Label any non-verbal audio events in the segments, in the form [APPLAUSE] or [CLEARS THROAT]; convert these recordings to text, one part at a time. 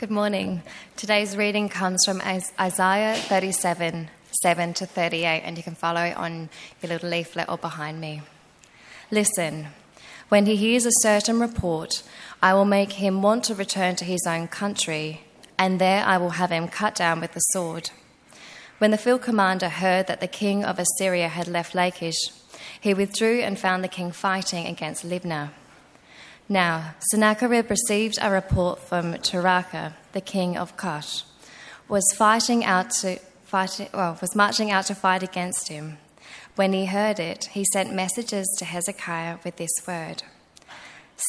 Good morning. Today's reading comes from Isaiah 37 7 to 38, and you can follow it on your little leaflet or behind me. Listen, when he hears a certain report, I will make him want to return to his own country, and there I will have him cut down with the sword. When the field commander heard that the king of Assyria had left Lachish, he withdrew and found the king fighting against Libnah. Now, Sennacherib received a report from Tirhakah, the king of Cush, was fighting out to fight, well, was marching out to fight against him. When he heard it, he sent messages to Hezekiah with this word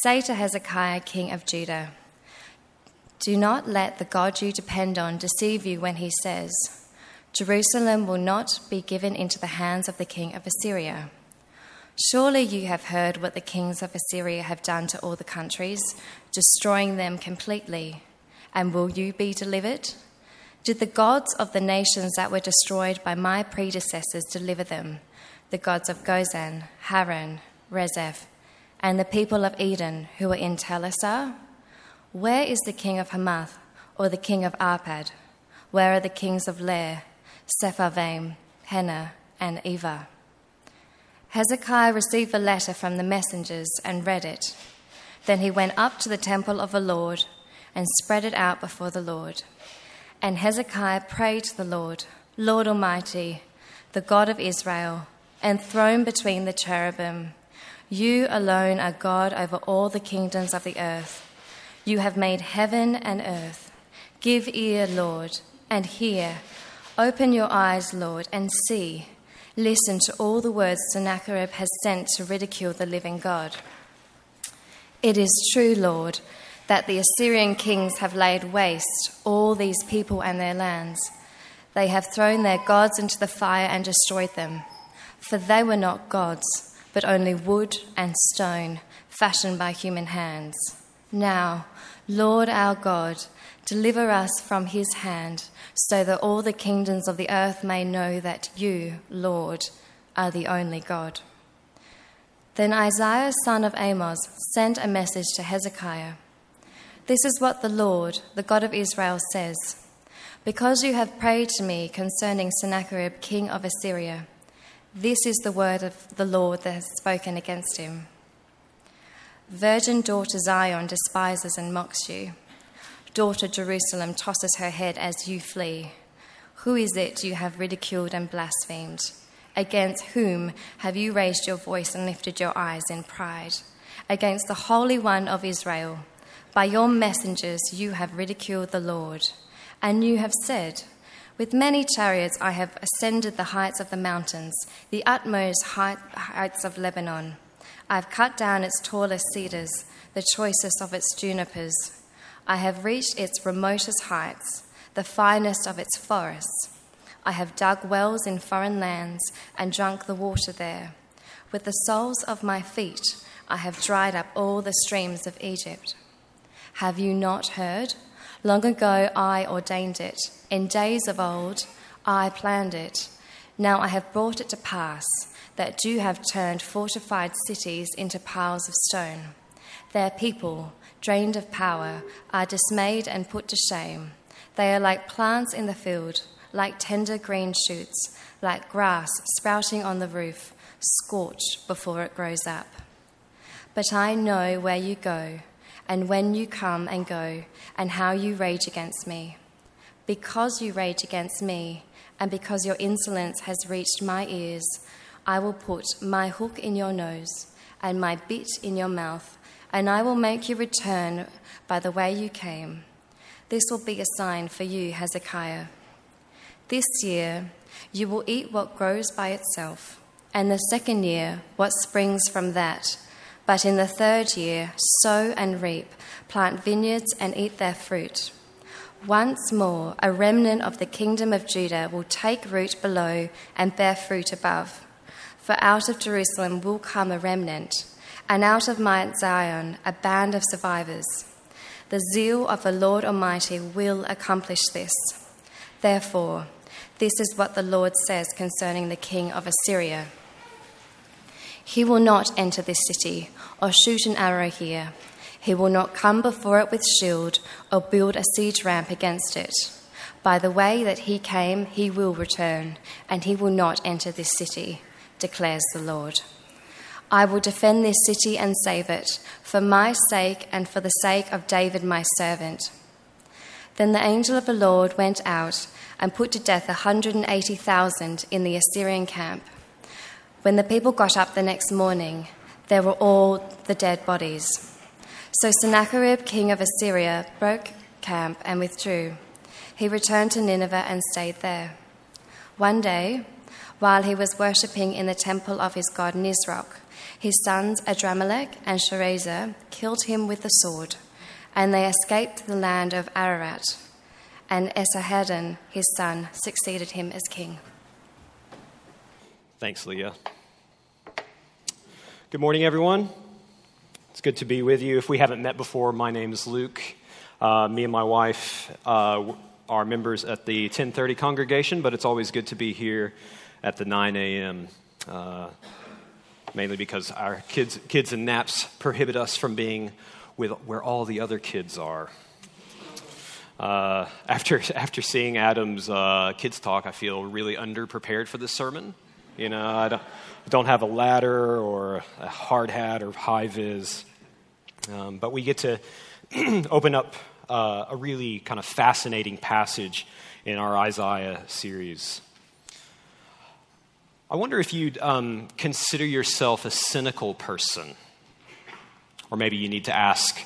Say to Hezekiah, king of Judah, Do not let the God you depend on deceive you when he says, Jerusalem will not be given into the hands of the king of Assyria. Surely you have heard what the kings of Assyria have done to all the countries, destroying them completely. And will you be delivered? Did the gods of the nations that were destroyed by my predecessors deliver them? The gods of Gozan, Haran, Rezeph, and the people of Eden who were in Telassar? Where is the king of Hamath or the king of Arpad? Where are the kings of Lair? Sepharvaim, Hena, and Ivvah. Hezekiah received a letter from the messengers and read it. Then he went up to the temple of the Lord and spread it out before the Lord. And Hezekiah prayed to the Lord, Lord Almighty, the God of Israel, enthroned between the cherubim. You alone are God over all the kingdoms of the earth. You have made heaven and earth. Give ear, Lord, and hear. Open your eyes, Lord, and see. Listen to all the words Sennacherib has sent to ridicule the living God. It is true, Lord, that the Assyrian kings have laid waste all these people and their lands. They have thrown their gods into the fire and destroyed them. For they were not gods, but only wood and stone fashioned by human hands. Now, Lord our God, deliver us from his hand so that all the kingdoms of the earth may know that you, Lord, are the only God. Then Isaiah, son of Amos, sent a message to Hezekiah. This is what the Lord, the God of Israel, says Because you have prayed to me concerning Sennacherib, king of Assyria, this is the word of the Lord that has spoken against him. Virgin daughter Zion despises and mocks you Daughter Jerusalem tosses her head as you flee. Who is it you have ridiculed and blasphemed? Against whom have you raised your voice and lifted your eyes in pride? Against the Holy One of Israel. By your messengers you have ridiculed the Lord. And you have said, With many chariots I have ascended the heights of the mountains, the utmost heights of Lebanon. I have cut down its tallest cedars, the choicest of its junipers. I have reached its remotest heights, the finest of its forests. I have dug wells in foreign lands and drunk the water there. With the soles of my feet, I have dried up all the streams of Egypt. Have you not heard? Long ago I ordained it. In days of old I planned it. Now I have brought it to pass that you have turned fortified cities into piles of stone. Their people, drained of power, are dismayed and put to shame. They are like plants in the field, like tender green shoots, like grass sprouting on the roof, scorched before it grows up. But I know where you go, and when you come and go, and how you rage against me. Because you rage against me, and because your insolence has reached my ears, I will put my hook in your nose and my bit in your mouth and I will make you return by the way you came. This will be a sign for you, Hezekiah. This year you will eat what grows by itself, and the second year what springs from that. But in the third year, sow and reap, plant vineyards and eat their fruit. Once more, a remnant of the kingdom of Judah will take root below and bear fruit above. For out of Jerusalem will come a remnant and out of Mount Zion a band of survivors. The zeal of the Lord Almighty will accomplish this. Therefore, this is what the Lord says concerning the king of Assyria He will not enter this city or shoot an arrow here. He will not come before it with shield or build a siege ramp against it. By the way that he came, he will return, and he will not enter this city, declares the Lord. I will defend this city and save it, for my sake and for the sake of David my servant. Then the angel of the Lord went out and put to death a 180,000 in the Assyrian camp. When the people got up the next morning, there were all the dead bodies. So Sennacherib, king of Assyria, broke camp and withdrew. He returned to Nineveh and stayed there. One day, while he was worshipping in the temple of his god Nisroch, his sons Adramelech and Sharezer killed him with the sword, and they escaped the land of Ararat. And Esarhaddon, his son, succeeded him as king. Thanks, Leah. Good morning, everyone. It's good to be with you. If we haven't met before, my name is Luke. Uh, me and my wife uh, are members at the 1030 congregation, but it's always good to be here at the 9 a.m. Uh, mainly because our kids, kids and naps prohibit us from being with where all the other kids are. Uh, after, after seeing Adam's uh, kids talk, I feel really underprepared for this sermon. You know, I don't, don't have a ladder or a hard hat or high vis. Um, but we get to [CLEARS THROAT] open up uh, a really kind of fascinating passage in our Isaiah series. I wonder if you'd um, consider yourself a cynical person. Or maybe you need to ask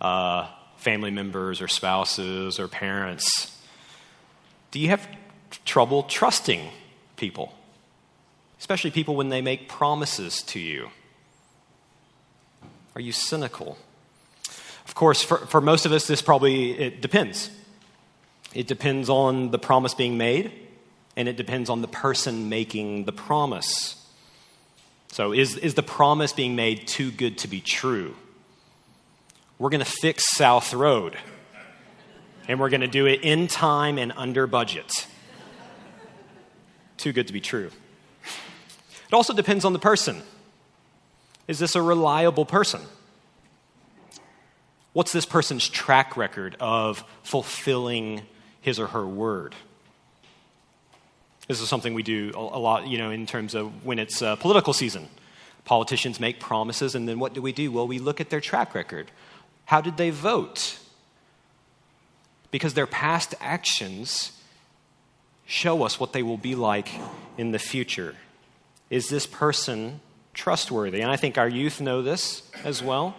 uh, family members or spouses or parents do you have trouble trusting people? especially people when they make promises to you? Are you cynical? Of course, for, for most of us, this probably it depends. It depends on the promise being made, and it depends on the person making the promise. So, is, is the promise being made too good to be true? We're going to fix South Road, and we're going to do it in time and under budget. Too good to be true. It also depends on the person. Is this a reliable person? What's this person's track record of fulfilling his or her word? This is something we do a lot, you know, in terms of when it's uh, political season. Politicians make promises, and then what do we do? Well, we look at their track record. How did they vote? Because their past actions show us what they will be like in the future. Is this person trustworthy? And I think our youth know this as well.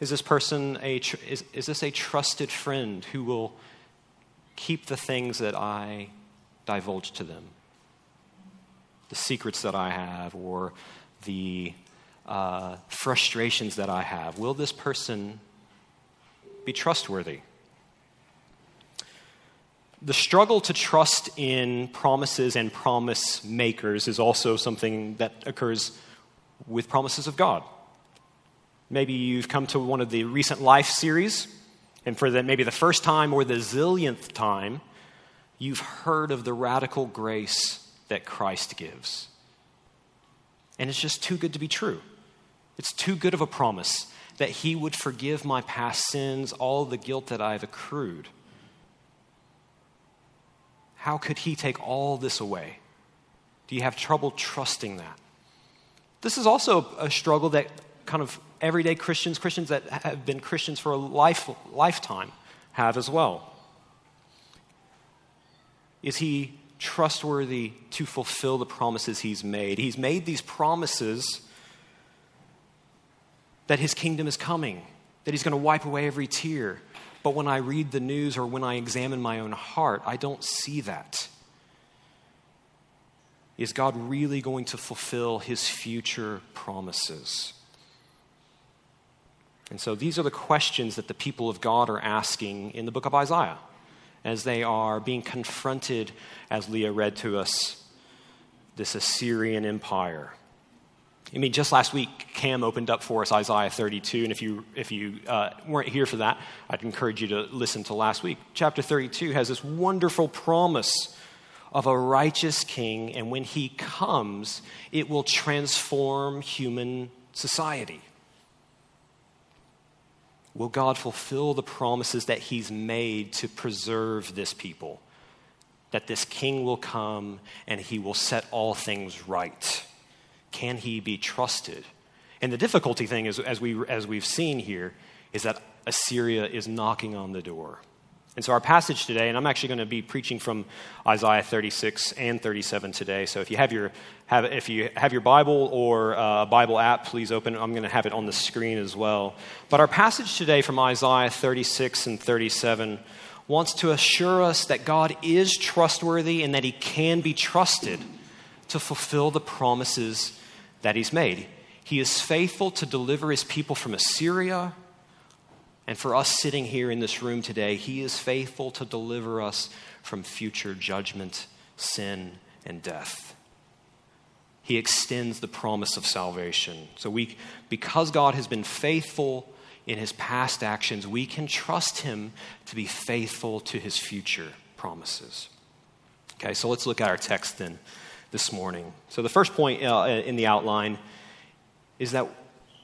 Is this person a tr- is, is this a trusted friend who will keep the things that I divulge to them? The secrets that I have or the uh, frustrations that I have. Will this person be trustworthy? The struggle to trust in promises and promise makers is also something that occurs with promises of God. Maybe you've come to one of the recent life series, and for the, maybe the first time or the zillionth time, you've heard of the radical grace that Christ gives. And it's just too good to be true. It's too good of a promise that He would forgive my past sins, all the guilt that I've accrued. How could he take all this away? Do you have trouble trusting that? This is also a struggle that kind of everyday Christians, Christians that have been Christians for a life, lifetime, have as well. Is he trustworthy to fulfill the promises he's made? He's made these promises that his kingdom is coming, that he's going to wipe away every tear, but when I read the news or when I examine my own heart, I don't see that. Is God really going to fulfill his future promises? And so these are the questions that the people of God are asking in the book of Isaiah as they are being confronted, as Leah read to us, this Assyrian empire. I mean, just last week, Cam opened up for us Isaiah 32, and if you, if you uh, weren't here for that, I'd encourage you to listen to last week. Chapter 32 has this wonderful promise of a righteous king, and when he comes, it will transform human society. Will God fulfill the promises that He's made to preserve this people? That this king will come and he will set all things right. Can he be trusted? And the difficulty thing is, as, we, as we've seen here, is that Assyria is knocking on the door. And so, our passage today, and I'm actually going to be preaching from Isaiah 36 and 37 today. So, if you have your, have, if you have your Bible or a Bible app, please open it. I'm going to have it on the screen as well. But our passage today from Isaiah 36 and 37 wants to assure us that God is trustworthy and that He can be trusted to fulfill the promises that He's made. He is faithful to deliver His people from Assyria and for us sitting here in this room today, He is faithful to deliver us from future judgment, sin, and death. He extends the promise of salvation. So, we, because God has been faithful in His past actions, we can trust Him to be faithful to His future promises. Okay, so let's look at our text then this morning. So, the first point uh, in the outline is that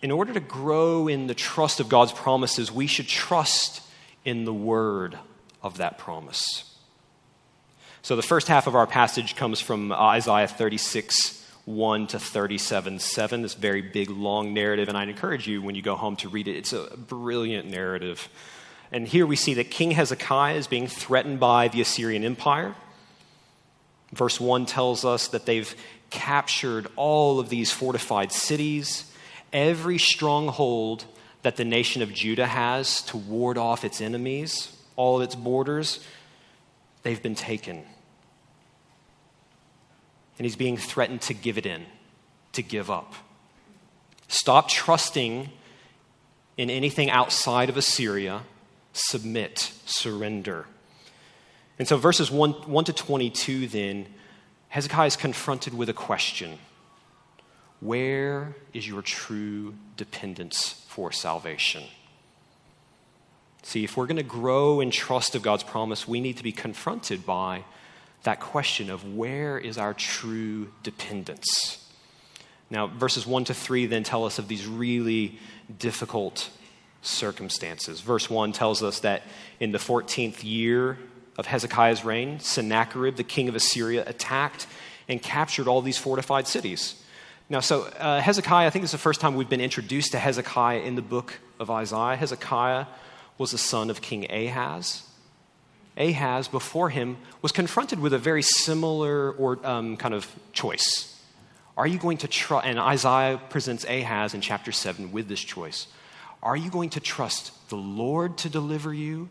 in order to grow in the trust of God's promises, we should trust in the word of that promise. So the first half of our passage comes from uh, Isaiah 36. 1 to 37 7, this very big, long narrative. And I'd encourage you when you go home to read it. It's a brilliant narrative. And here we see that King Hezekiah is being threatened by the Assyrian Empire. Verse 1 tells us that they've captured all of these fortified cities every stronghold that the nation of Judah has to ward off its enemies, all of its borders, they've been taken. And he's being threatened to give it in, to give up. Stop trusting in anything outside of Assyria. Submit, surrender. And so, verses 1, 1 to 22, then, Hezekiah is confronted with a question. Where is your true dependence for salvation? See, if we're going to grow in trust of God's promise, we need to be confronted by that question of where is our true dependence? Now, verses 1 to 3 then tell us of these really difficult circumstances. Verse 1 tells us that in the 14th year of Hezekiah's reign, Sennacherib, the king of Assyria, attacked and captured all these fortified cities. Now, so uh, Hezekiah, I think it's the first time we've been introduced to Hezekiah in the book of Isaiah. Hezekiah was the son of King Ahaz. Ahaz, before him, was confronted with a very similar or um, kind of choice. Are you going to trust, and Isaiah presents Ahaz in chapter 7 with this choice. Are you going to trust the Lord to deliver you,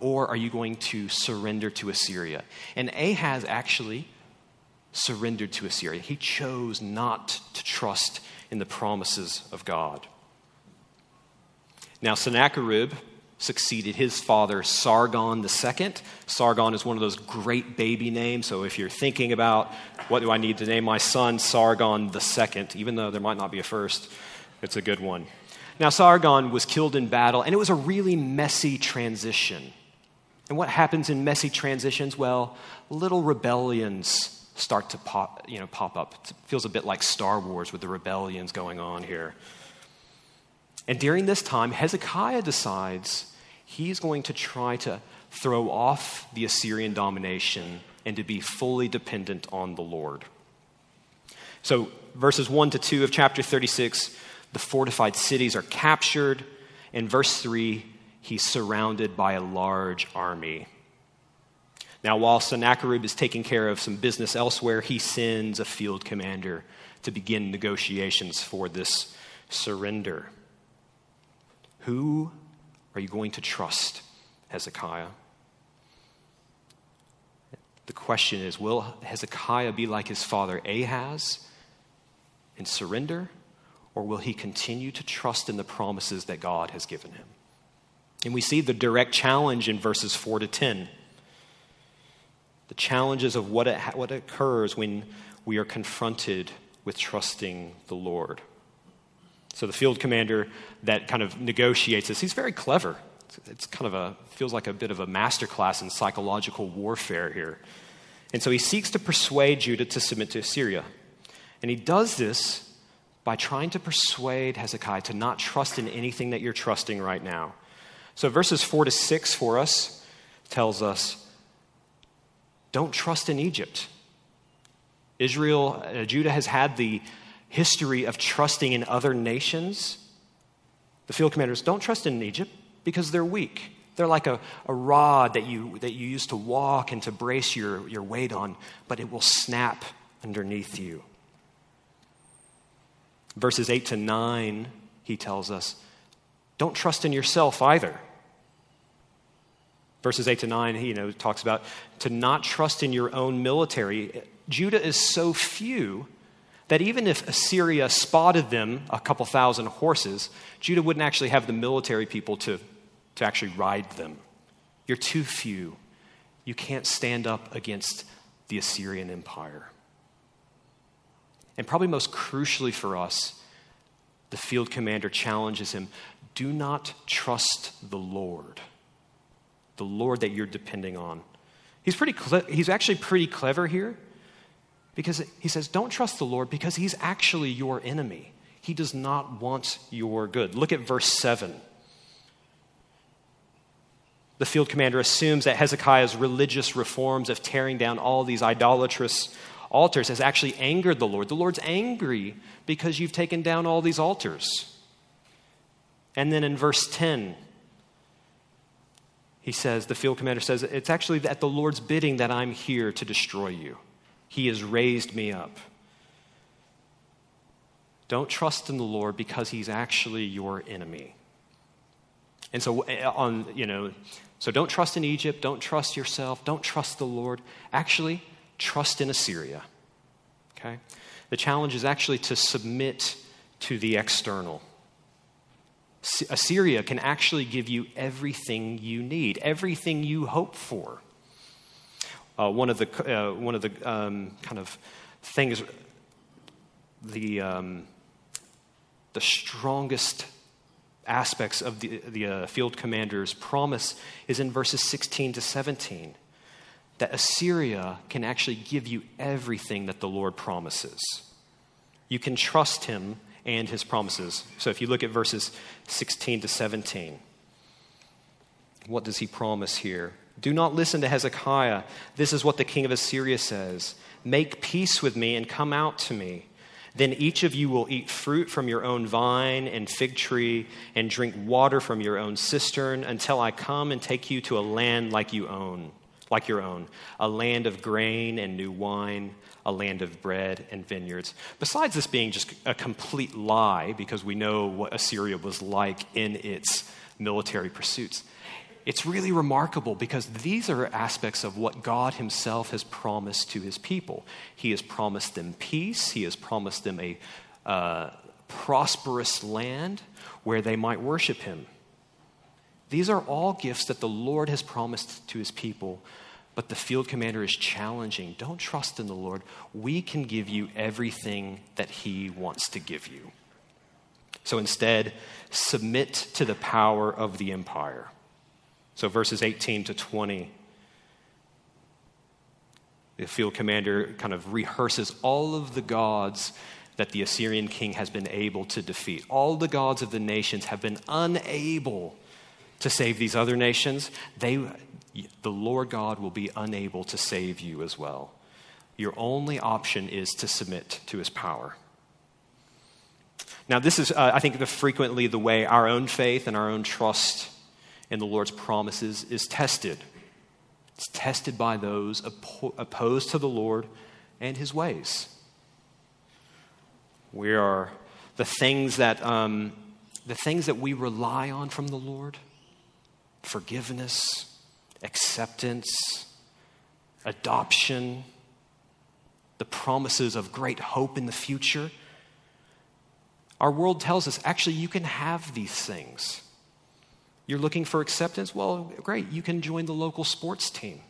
or are you going to surrender to Assyria? And Ahaz actually surrendered to Assyria. He chose not to trust in the promises of God. Now, Sennacherib succeeded his father, Sargon II. Sargon is one of those great baby names. So if you're thinking about what do I need to name my son, Sargon II, even though there might not be a first, it's a good one. Now, Sargon was killed in battle, and it was a really messy transition. And what happens in messy transitions? Well, little rebellions start to pop, you know, pop up. It feels a bit like Star Wars with the rebellions going on here. And during this time, Hezekiah decides he's going to try to throw off the Assyrian domination and to be fully dependent on the Lord. So, verses 1 to 2 of chapter 36, the fortified cities are captured. In verse 3, he's surrounded by a large army. Now, while Sennacherib is taking care of some business elsewhere, he sends a field commander to begin negotiations for this surrender. Who are you going to trust, Hezekiah? The question is will Hezekiah be like his father Ahaz and surrender, or will he continue to trust in the promises that God has given him? And we see the direct challenge in verses 4 to 10 the challenges of what, it, what occurs when we are confronted with trusting the Lord. So the field commander that kind of negotiates this, he's very clever. It's kind of a, feels like a bit of a masterclass in psychological warfare here. And so he seeks to persuade Judah to submit to Assyria. And he does this by trying to persuade Hezekiah to not trust in anything that you're trusting right now. So, verses 4 to 6 for us tells us don't trust in Egypt. Israel, uh, Judah has had the history of trusting in other nations. The field commanders don't trust in Egypt because they're weak. They're like a, a rod that you, that you use to walk and to brace your, your weight on, but it will snap underneath you. Verses 8 to 9, he tells us, don't trust in yourself either. Verses 8 to 9, he you know, talks about to not trust in your own military. Judah is so few that even if Assyria spotted them, a couple thousand horses, Judah wouldn't actually have the military people to to actually ride them. You're too few. You can't stand up against the Assyrian Empire. And probably most crucially for us, the field commander challenges him do not trust the Lord, the Lord that you're depending on. He's, pretty cle- he's actually pretty clever here because he says, Don't trust the Lord because he's actually your enemy. He does not want your good. Look at verse 7 the field commander assumes that Hezekiah's religious reforms of tearing down all these idolatrous altars has actually angered the Lord. The Lord's angry because you've taken down all these altars. And then in verse 10, he says, the field commander says, It's actually at the Lord's bidding that I'm here to destroy you. He has raised me up. Don't trust in the Lord because he's actually your enemy. And so, uh, on, you know, so don't trust in Egypt, don't trust yourself, don't trust the Lord. Actually, trust in Assyria. Okay? The challenge is actually to submit to the external. Assyria can actually give you everything you need, everything you hope for. Uh, one of the, uh, one of the um, kind of things, the, um, the strongest aspects of the, the uh, field commander's promise is in verses 16 to 17 that Assyria can actually give you everything that the Lord promises. You can trust him and his promises. So if you look at verses 16 to 17, what does he promise here? Do not listen to Hezekiah. This is what the king of Assyria says Make peace with me and come out to me. Then each of you will eat fruit from your own vine and fig tree and drink water from your own cistern until I come and take you to a land like you own, like your own, a land of grain and new wine, a land of bread and vineyards. Besides this being just a complete lie because we know what Assyria was like in its military pursuits it's really remarkable because these are aspects of what God Himself has promised to His people. He has promised them peace, He has promised them a uh, prosperous land where they might worship Him. These are all gifts that the Lord has promised to His people, but the field commander is challenging. Don't trust in the Lord. We can give you everything that He wants to give you. So instead, submit to the power of the empire. So, verses 18 to 20, the field commander kind of rehearses all of the gods that the Assyrian king has been able to defeat. All the gods of the nations have been unable to save these other nations. They, the Lord God will be unable to save you as well. Your only option is to submit to his power. Now, this is, uh, I think, the, frequently the way our own faith and our own trust in the Lord's promises is tested. It's tested by those opposed to the Lord and his ways. We are the things that, um, the things that we rely on from the Lord forgiveness, acceptance, adoption, the promises of great hope in the future. Our world tells us actually you can have these things. You're looking for acceptance? Well, great, you can join the local sports team.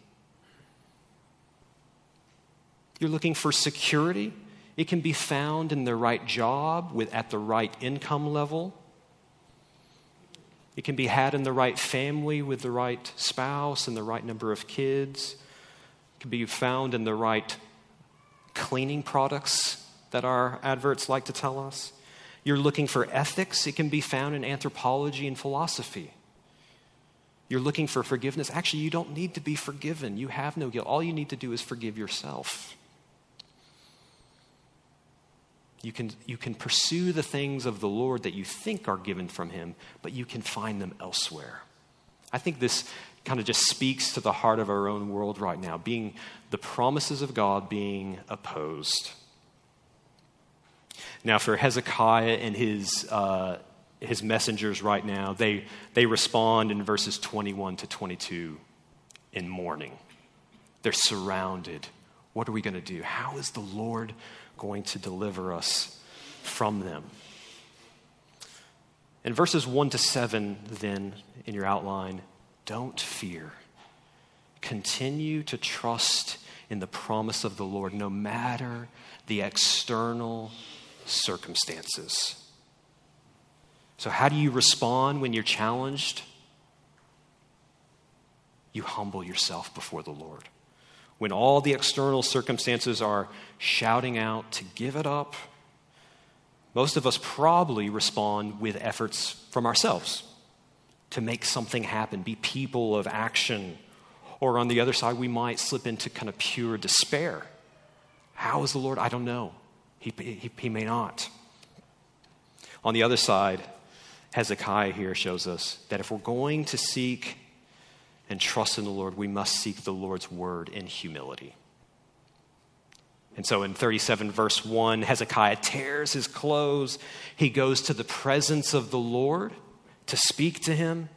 You're looking for security? It can be found in the right job with, at the right income level. It can be had in the right family with the right spouse and the right number of kids. It can be found in the right cleaning products that our adverts like to tell us. You're looking for ethics, it can be found in anthropology and philosophy. You're looking for forgiveness. Actually, you don't need to be forgiven. You have no guilt. All you need to do is forgive yourself. You can, you can pursue the things of the Lord that you think are given from Him, but you can find them elsewhere. I think this kind of just speaks to the heart of our own world right now, being the promises of God being opposed. Now, for Hezekiah and his, uh, his messengers right now, they, they respond in verses 21 to 22 in mourning. They're surrounded. What are we going to do? How is the Lord going to deliver us from them. In verses 1 to 7, then, in your outline, don't fear. Continue to trust in the promise of the Lord, no matter the external circumstances. So, how do you respond when you're challenged? You humble yourself before the Lord when all the external circumstances are shouting out to give it up, most of us probably respond with efforts from ourselves to make something happen, be people of action. Or on the other side, we might slip into kind of pure despair. How is the Lord? I don't know. He, he, he may not. On the other side, Hezekiah here shows us that if we're going to seek and trust in the Lord, we must seek the Lord's word in humility. And so in 37, verse 1, Hezekiah tears his clothes. He goes to the presence of the Lord to speak to him.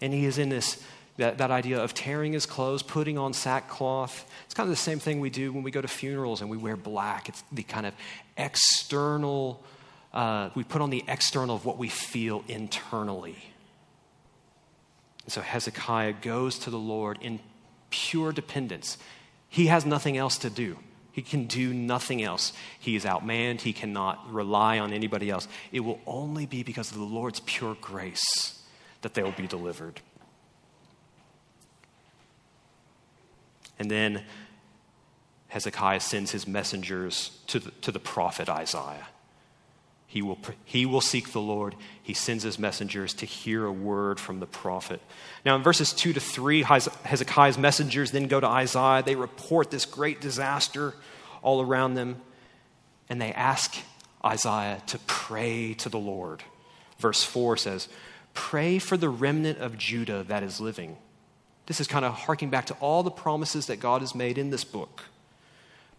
And he is in this, that, that idea of tearing his clothes, putting on sackcloth. It's kind of the same thing we do when we go to funerals and we wear black. It's the kind of external, uh, we put on the external of what we feel internally. And so Hezekiah goes to the Lord in pure dependence. He has nothing else to do. He can do nothing else. He is outmanned. He cannot rely on anybody else. It will only be because of the Lord's pure grace that they will be delivered. And then Hezekiah sends his messengers to the, to the prophet Isaiah. He will, he will seek the Lord. He sends his messengers to hear a word from the prophet. Now, in verses 2 to 3, Hezekiah's messengers then go to Isaiah. They report this great disaster all around them, and they ask Isaiah to pray to the Lord. Verse 4 says, Pray for the remnant of Judah that is living. This is kind of harking back to all the promises that God has made in this book.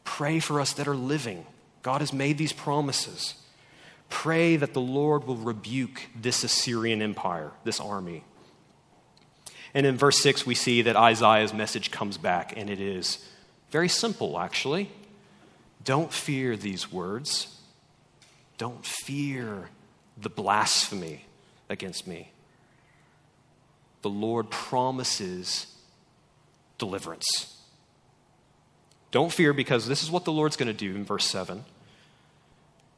Pray for us that are living. God has made these promises. Pray that the Lord will rebuke this Assyrian empire, this army. And in verse 6, we see that Isaiah's message comes back, and it is very simple, actually. Don't fear these words. Don't fear the blasphemy against me. The Lord promises deliverance. Don't fear because this is what the Lord's going to do in verse 7.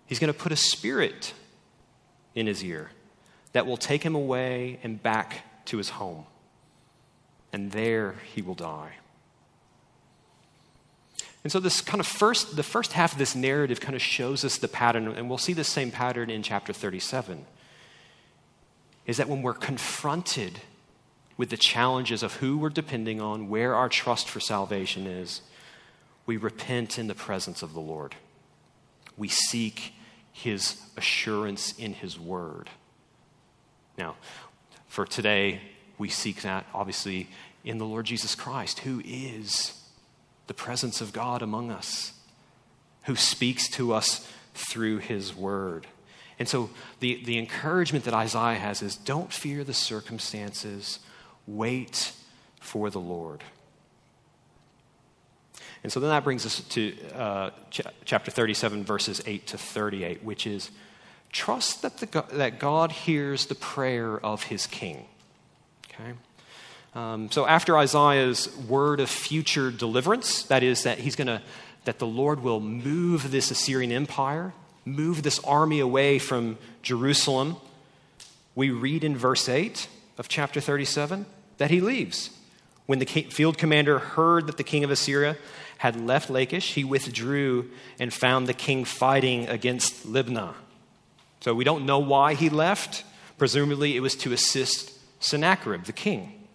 He's going to put a spirit in his ear that will take him away and back to his home. And there he will die. And so this kind of first the first half of this narrative kind of shows us the pattern and we'll see the same pattern in chapter 37. Is that when we're confronted with the challenges of who we're depending on, where our trust for salvation is, we repent in the presence of the Lord we seek his assurance in his word. Now, for today, we seek that obviously in the Lord Jesus Christ, who is the presence of God among us, who speaks to us through his word. And so the, the encouragement that Isaiah has is don't fear the circumstances, wait for the Lord. And so then that brings us to uh, ch- chapter 37, verses 8 to 38, which is trust that, the, that God hears the prayer of his king. Okay? Um, so after Isaiah's word of future deliverance, that is, that he's going to, that the Lord will move this Assyrian empire, move this army away from Jerusalem, we read in verse 8 of chapter 37 that he leaves. When the field commander heard that the king of Assyria had left Lachish, he withdrew and found the king fighting against Libnah. So we don't know why he left. Presumably, it was to assist Sennacherib, the king.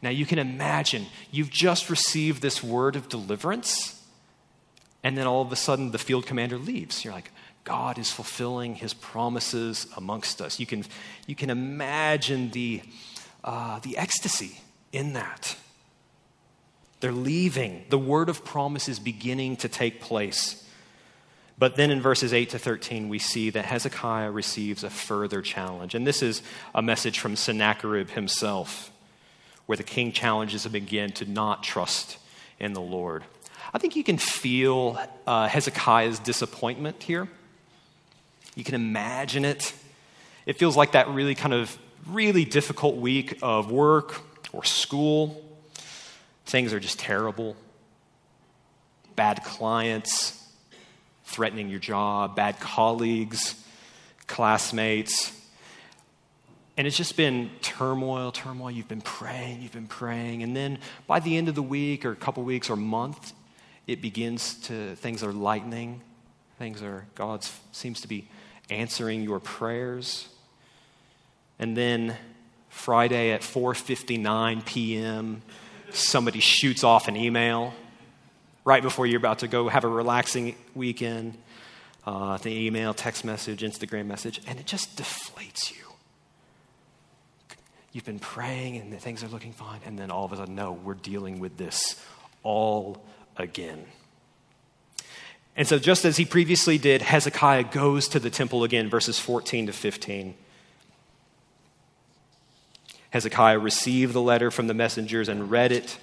Now, you can imagine you've just received this word of deliverance, and then all of a sudden the field commander leaves. You're like, God is fulfilling his promises amongst us. You can, you can imagine the, uh, the ecstasy in that. They're leaving. The word of promise is beginning to take place. But then in verses 8 to 13, we see that Hezekiah receives a further challenge. And this is a message from Sennacherib himself, where the king challenges him again to not trust in the Lord. I think you can feel uh, Hezekiah's disappointment here. You can imagine it. It feels like that really kind of really difficult week of work or school. Things are just terrible. Bad clients, threatening your job, bad colleagues, classmates. And it's just been turmoil, turmoil. You've been praying, you've been praying. And then by the end of the week or a couple weeks or month, it begins to, things are lightening. Things are, God seems to be answering your prayers. And then Friday at 4:59 p.m., somebody shoots off an email right before you're about to go have a relaxing weekend. Uh, the email, text message, Instagram message, and it just deflates you. You've been praying and things are looking fine, and then all of a sudden, no, we're dealing with this all again. And so, just as he previously did, Hezekiah goes to the temple again, verses 14 to 15. Hezekiah received the letter from the messengers and read it.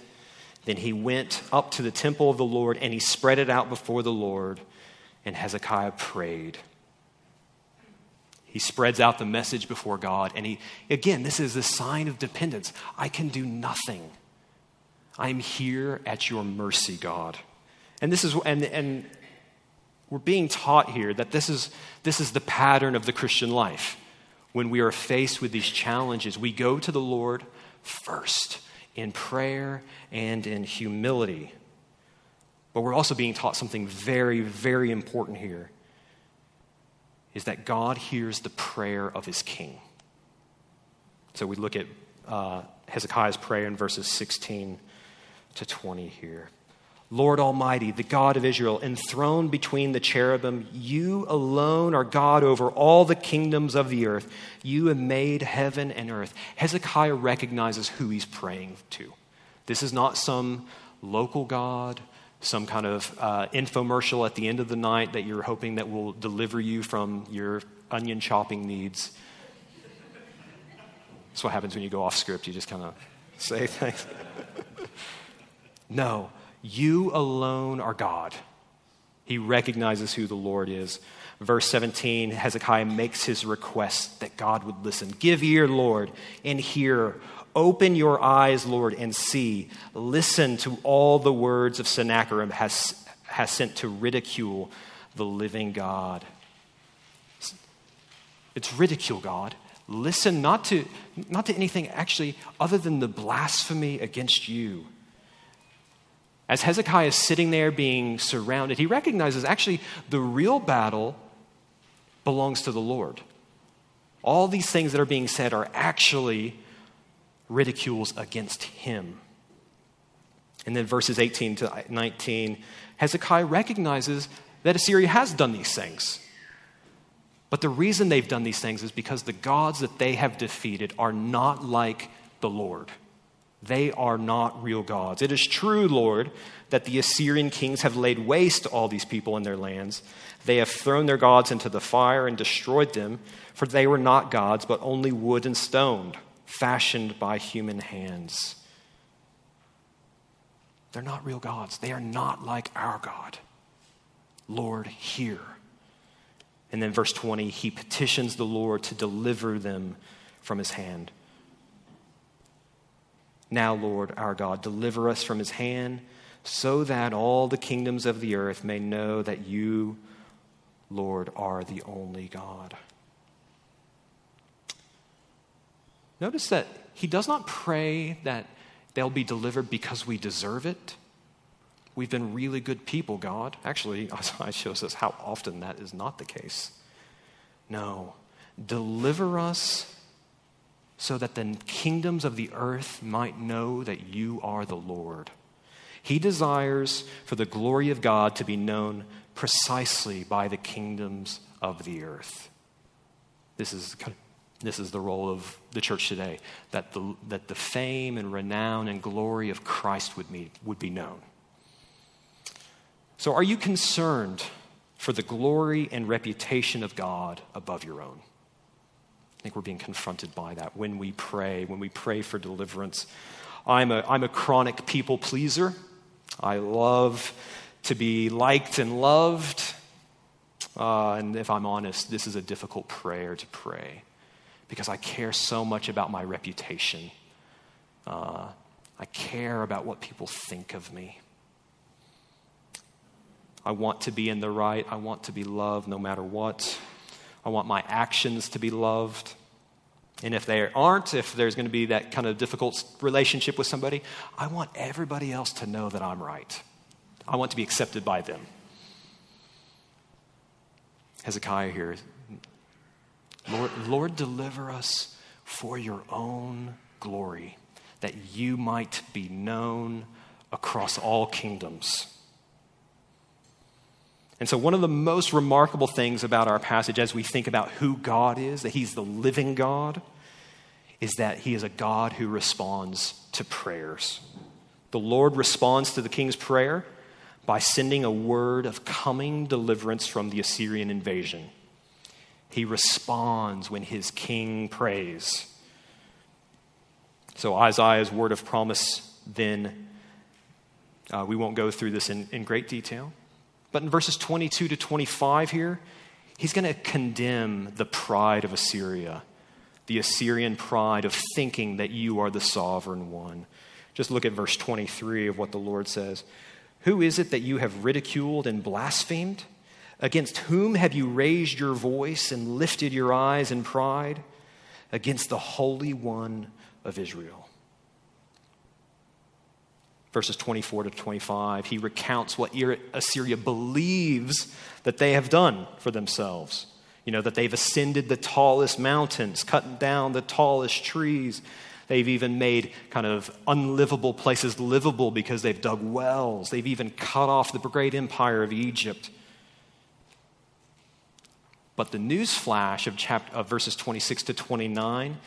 Then he went up to the temple of the Lord and he spread it out before the Lord, and Hezekiah prayed. He spreads out the message before God, and he, again, this is a sign of dependence. I can do nothing. I'm here at your mercy, God. And this is, and, and we're being taught here that this is, this is the pattern of the Christian life. When we are faced with these challenges, we go to the Lord first in prayer and in humility. But we're also being taught something very, very important here is that God hears the prayer of his king. So we look at uh, Hezekiah's prayer in verses 16 to 20 here. Lord Almighty, the God of Israel, enthroned between the cherubim, you alone are God over all the kingdoms of the earth. You have made heaven and earth. Hezekiah recognizes who he's praying to. This is not some local God, some kind of uh, infomercial at the end of the night that you're hoping that will deliver you from your onion chopping needs. That's what happens when you go off script. You just kind of say things. [LAUGHS] no. You alone are God. He recognizes who the Lord is. Verse 17, Hezekiah makes his request that God would listen. Give ear, Lord, and hear. Open your eyes, Lord, and see. Listen to all the words of Sennacherib has, has sent to ridicule the living God. It's ridicule, God. Listen not to, not to anything actually other than the blasphemy against you. As Hezekiah is sitting there being surrounded, he recognizes actually the real battle belongs to the Lord. All these things that are being said are actually ridicules against him. And then verses 18 to 19, Hezekiah recognizes that Assyria has done these things. But the reason they've done these things is because the gods that they have defeated are not like the Lord. They are not real gods. It is true, Lord, that the Assyrian kings have laid waste all these people and their lands. They have thrown their gods into the fire and destroyed them, for they were not gods, but only wood and stone, fashioned by human hands. They're not real gods. They are not like our God. Lord, hear. And then, verse 20, he petitions the Lord to deliver them from his hand. Now, Lord our God, deliver us from his hand, so that all the kingdoms of the earth may know that you, Lord, are the only God. Notice that he does not pray that they'll be delivered because we deserve it. We've been really good people, God. Actually, [LAUGHS] Isaiah shows us how often that is not the case. No, deliver us so that the kingdoms of the earth might know that you are the Lord. He desires for the glory of God to be known precisely by the kingdoms of the earth. This is, this is the role of the church today, that the, that the fame and renown and glory of Christ would, be would be known. So, are you concerned for the glory and reputation of God above your own? I think we're being confronted by that when we pray, when we pray for deliverance. I'm a, I'm a chronic people pleaser. I love to be liked and loved. Uh, and if I'm honest, this is a difficult prayer to pray because I care so much about my reputation. Uh, I care about what people think of me. I want to be in the right. I want to be loved no matter what. I want my actions to be loved. And if they aren't, if there's going to be that kind of difficult relationship with somebody, I want everybody else to know that I'm right. I want to be accepted by them. Hezekiah here, Lord, Lord, deliver us for your own glory, that you might be known across all kingdoms. And so, one of the most remarkable things about our passage as we think about who God is, that He's the living God, is that He is a God who responds to prayers. The Lord responds to the king's prayer by sending a word of coming deliverance from the Assyrian invasion. He responds when his king prays. So, Isaiah's word of promise then, uh, we won't go through this in, in great detail, but in verses 22 to 25 here, he's going to condemn the pride of Assyria, the Assyrian pride of thinking that you are the sovereign one. Just look at verse 23 of what the Lord says. Who is it that you have ridiculed and blasphemed? Against whom have you raised your voice and lifted your eyes in pride? Against the Holy One of Israel. Verses 24 to 25, he recounts what Assyria believes that they have done for themselves. You know, that they've ascended the tallest mountains, cut down the tallest trees, They've even made kind of unlivable places livable because they've dug wells. They've even cut off the great empire of Egypt. But the news flash of, chapter, of verses 26 to 29,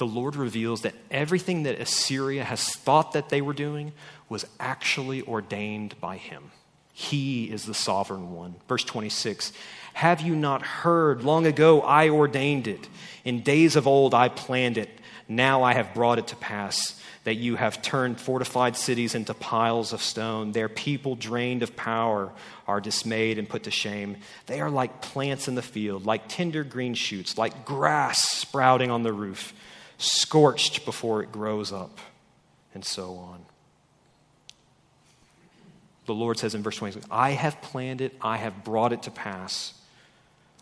the Lord reveals that everything that Assyria has thought that they were doing was actually ordained by Him. He is the sovereign one. Verse 26 Have you not heard? Long ago I ordained it. In days of old I planned it. Now I have brought it to pass that you have turned fortified cities into piles of stone. Their people, drained of power, are dismayed and put to shame. They are like plants in the field, like tender green shoots, like grass sprouting on the roof, scorched before it grows up, and so on. The Lord says in verse 26 I have planned it, I have brought it to pass.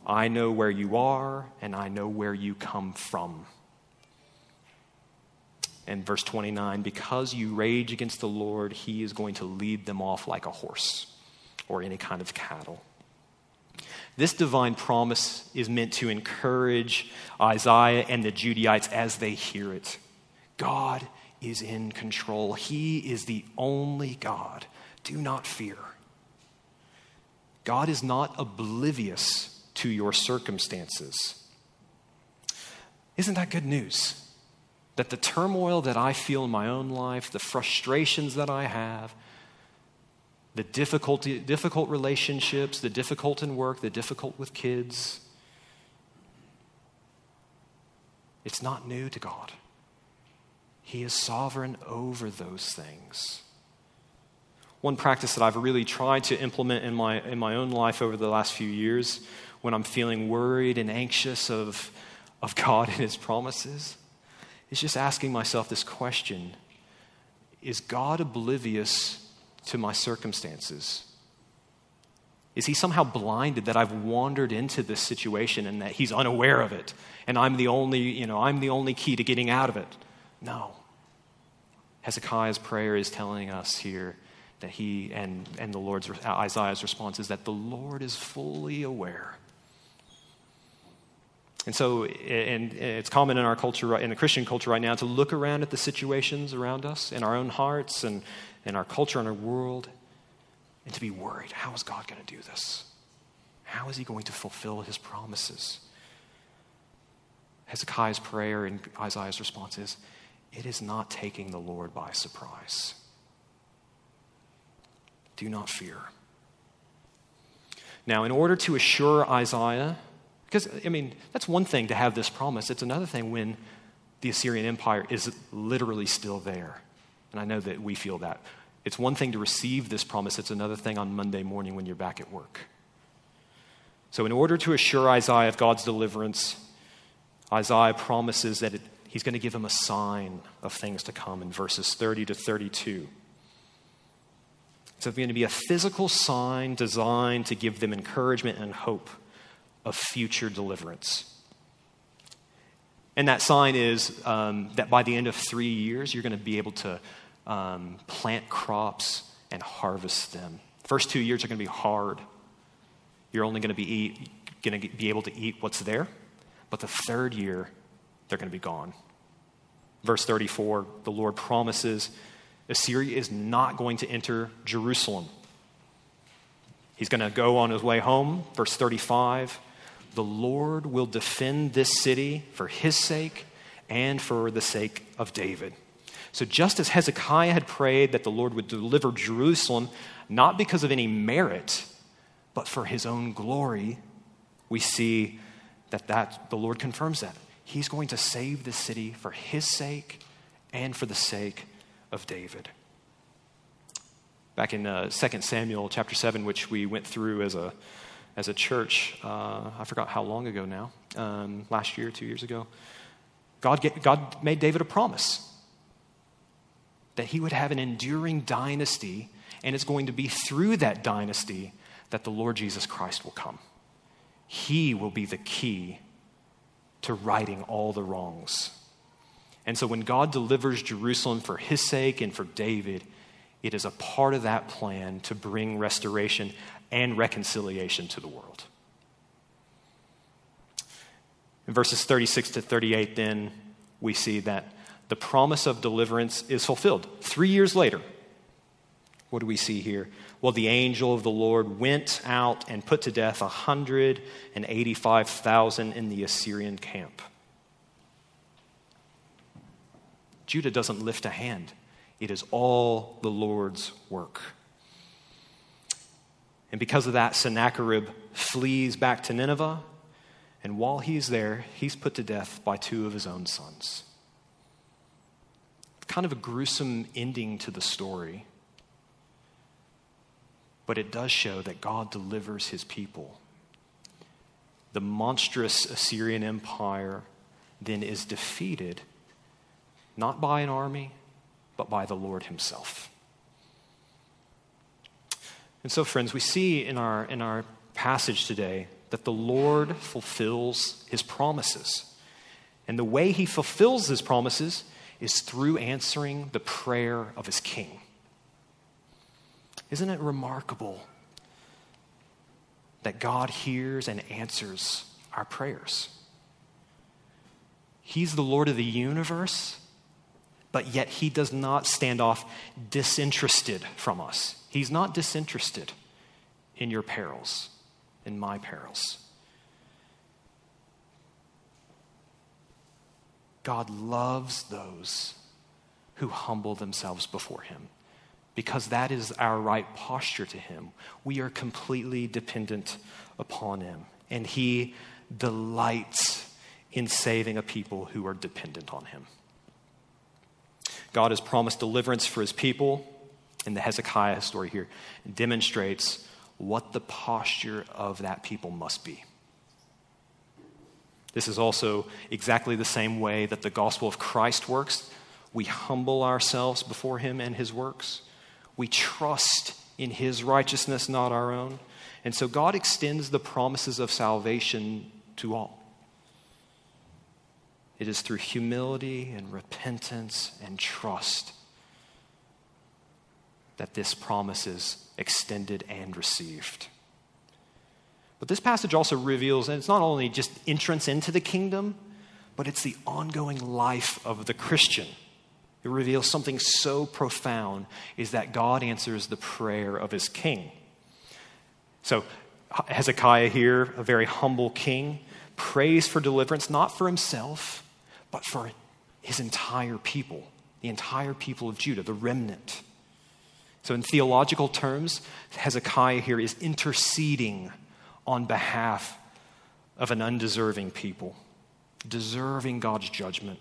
I know where you are, and I know where you come from and verse 29 because you rage against the Lord, he is going to lead them off like a horse or any kind of cattle. This divine promise is meant to encourage Isaiah and the Judahites as they hear it. God is in control, He is the only God. Do not fear. God is not oblivious to your circumstances. Isn't that good news? that the turmoil that I feel in my own life, the frustrations that I have, the difficulty, difficult relationships, the difficult in work, the difficult with kids, it's not new to God. He is sovereign over those things. One practice that I've really tried to implement in my, in my own life over the last few years when I'm feeling worried and anxious of, of God and His promises is just asking myself this question Is God oblivious to my circumstances? Is he somehow blinded that I've wandered into this situation and that he's unaware of it and I'm the only, you know, I'm the only key to getting out of it? No. Hezekiah's prayer is telling us here that he and, and the Lord's Isaiah's response is that the Lord is fully aware. And so, and it's common in our culture, in the Christian culture right now, to look around at the situations around us in our own hearts and in our culture and our world, and to be worried how is God going to do this? How is he going to fulfill his promises? Hezekiah's prayer and Isaiah's response is it is not taking the Lord by surprise. Do not fear. Now, in order to assure Isaiah, because, I mean, that's one thing to have this promise, it's another thing when the Assyrian Empire is literally still there. And I know that we feel that. It's one thing to receive this promise, it's another thing on Monday morning when you're back at work. So, in order to assure Isaiah of God's deliverance, Isaiah promises that it, he's going to give him a sign of things to come in verses 30 to 32. So, It's going to be a physical sign designed to give them encouragement and hope of future deliverance. And that sign is um, that by the end of three years, you're going to be able to um, plant crops and harvest them. First two years are going to be hard. You're only going to be eat, going to be able to eat what's there, but the third year they're going to be gone. Verse 34, the Lord promises Assyria is not going to enter Jerusalem. He's going to go on his way home. Verse 35 The Lord will defend this city for his sake and for the sake of David. So, just as Hezekiah had prayed that the Lord would deliver Jerusalem, not because of any merit, but for his own glory, we see that, that the Lord confirms that. He's going to save the city for his sake and for the sake of David. Back in uh, 2 Samuel chapter 7, which we went through as a, as a church, uh, I forgot how long ago now, um, last year, two years ago, God, get, God made David a promise that he would have an enduring dynasty, and it's going to be through that dynasty that the Lord Jesus Christ will come. He will be the key to righting all the wrongs. And so when God delivers Jerusalem for his sake and for David, it is a part of that plan to bring restoration and reconciliation to the world. In verses 36 to 38, then, we see that the promise of deliverance is fulfilled. Three years later, what do we see here? Well, the angel of the Lord went out and put to death 185,000 in the Assyrian camp. Judah doesn't lift a hand, it is all the Lord's work. And because of that, Sennacherib flees back to Nineveh, and while he's there, he's put to death by two of his own sons kind of a gruesome ending to the story. But it does show that God delivers his people. The monstrous Assyrian Empire then is defeated not by an army, but by the Lord himself. And so, friends, we see in our, in our passage today that the Lord fulfills his promises. And the way he fulfills his promises is through answering the prayer of his king. Isn't it remarkable that God hears and answers our prayers? He's the Lord of the universe, but yet he does not stand off disinterested from us. He's not disinterested in your perils, in my perils. God loves those who humble themselves before Him because that is our right posture to Him. We are completely dependent upon Him, and He delights in saving a people who are dependent on Him. God has promised deliverance for His people, and the Hezekiah story here demonstrates what the posture of that people must be. This is also exactly the same way that the gospel of Christ works. We humble ourselves before him and his works. We trust in his righteousness, not our own. And so God extends the promises of salvation to all. It is through humility and repentance and trust that this promise is extended and received. But this passage also reveals, and it's not only just entrance into the kingdom, but it's the ongoing life of the Christian. It reveals something so profound is that God answers the prayer of his king. So Hezekiah here, a very humble king, prays for deliverance, not for himself, but for his entire people, the entire people of Judah, the remnant. So, in theological terms, Hezekiah here is interceding on behalf of an undeserving people, deserving God's judgment.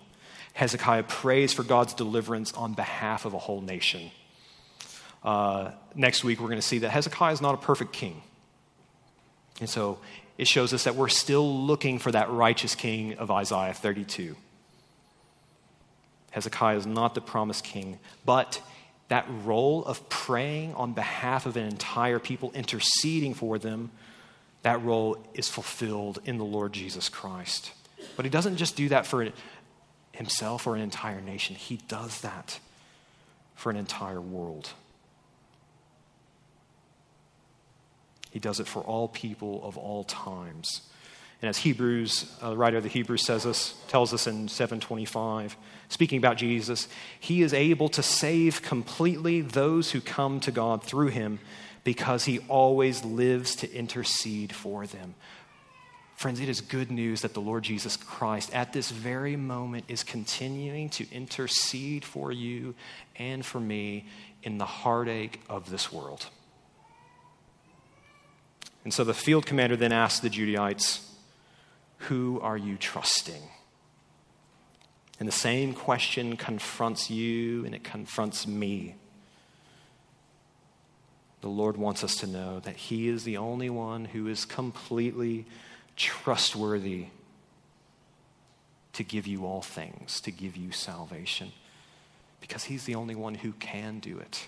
Hezekiah prays for God's deliverance on behalf of a whole nation. Uh, next week, we're going to see that Hezekiah is not a perfect king. And so it shows us that we're still looking for that righteous king of Isaiah 32. Hezekiah is not the promised king, but that role of praying on behalf of an entire people, interceding for them, that role is fulfilled in the Lord Jesus Christ. But he doesn't just do that for himself or an entire nation, he does that for an entire world. He does it for all people of all times. And as Hebrews, uh, the writer of the Hebrews says us, tells us in 725, speaking about Jesus, he is able to save completely those who come to God through him because he always lives to intercede for them. Friends, it is good news that the Lord Jesus Christ at this very moment is continuing to intercede for you and for me in the heartache of this world. And so the field commander then asked the Judahites, Who are you trusting? And the same question confronts you and it confronts me. The Lord wants us to know that He is the only one who is completely trustworthy to give you all things, to give you salvation, because He's the only one who can do it.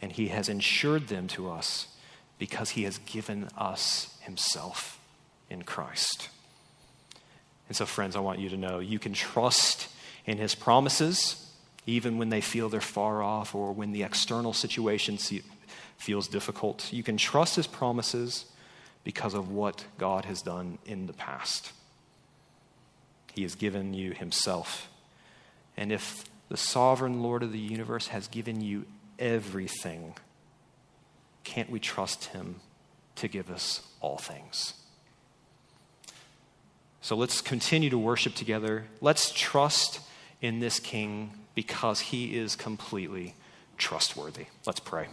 And He has ensured them to us because he has given us himself in Christ. And so, friends, I want you to know you can trust in his promises even when they feel they're far off or when the external situation feels difficult. You can trust his promises because of what God has done in the past. He has given you himself. And if the sovereign Lord of the universe has given you everything, can't we trust him to give us all things? So let's continue to worship together. Let's trust in this King because he is completely trustworthy. Let's pray.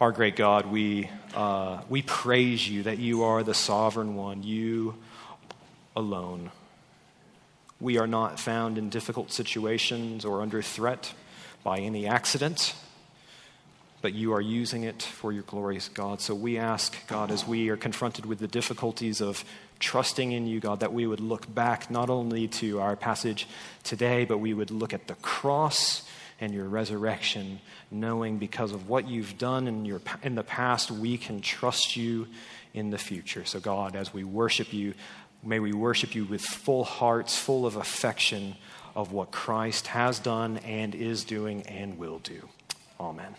Our great God, we, uh, we praise you that you are the sovereign one, you alone. We are not found in difficult situations or under threat by any accident but you are using it for your glorious God. So we ask, God, as we are confronted with the difficulties of trusting in you, God, that we would look back not only to our passage today, but we would look at the cross and your resurrection, knowing because of what you've done in, your, in the past, we can trust you in the future. So, God, as we worship you, may we worship you with full hearts, full of affection of what Christ has done and is doing and will do. Amen.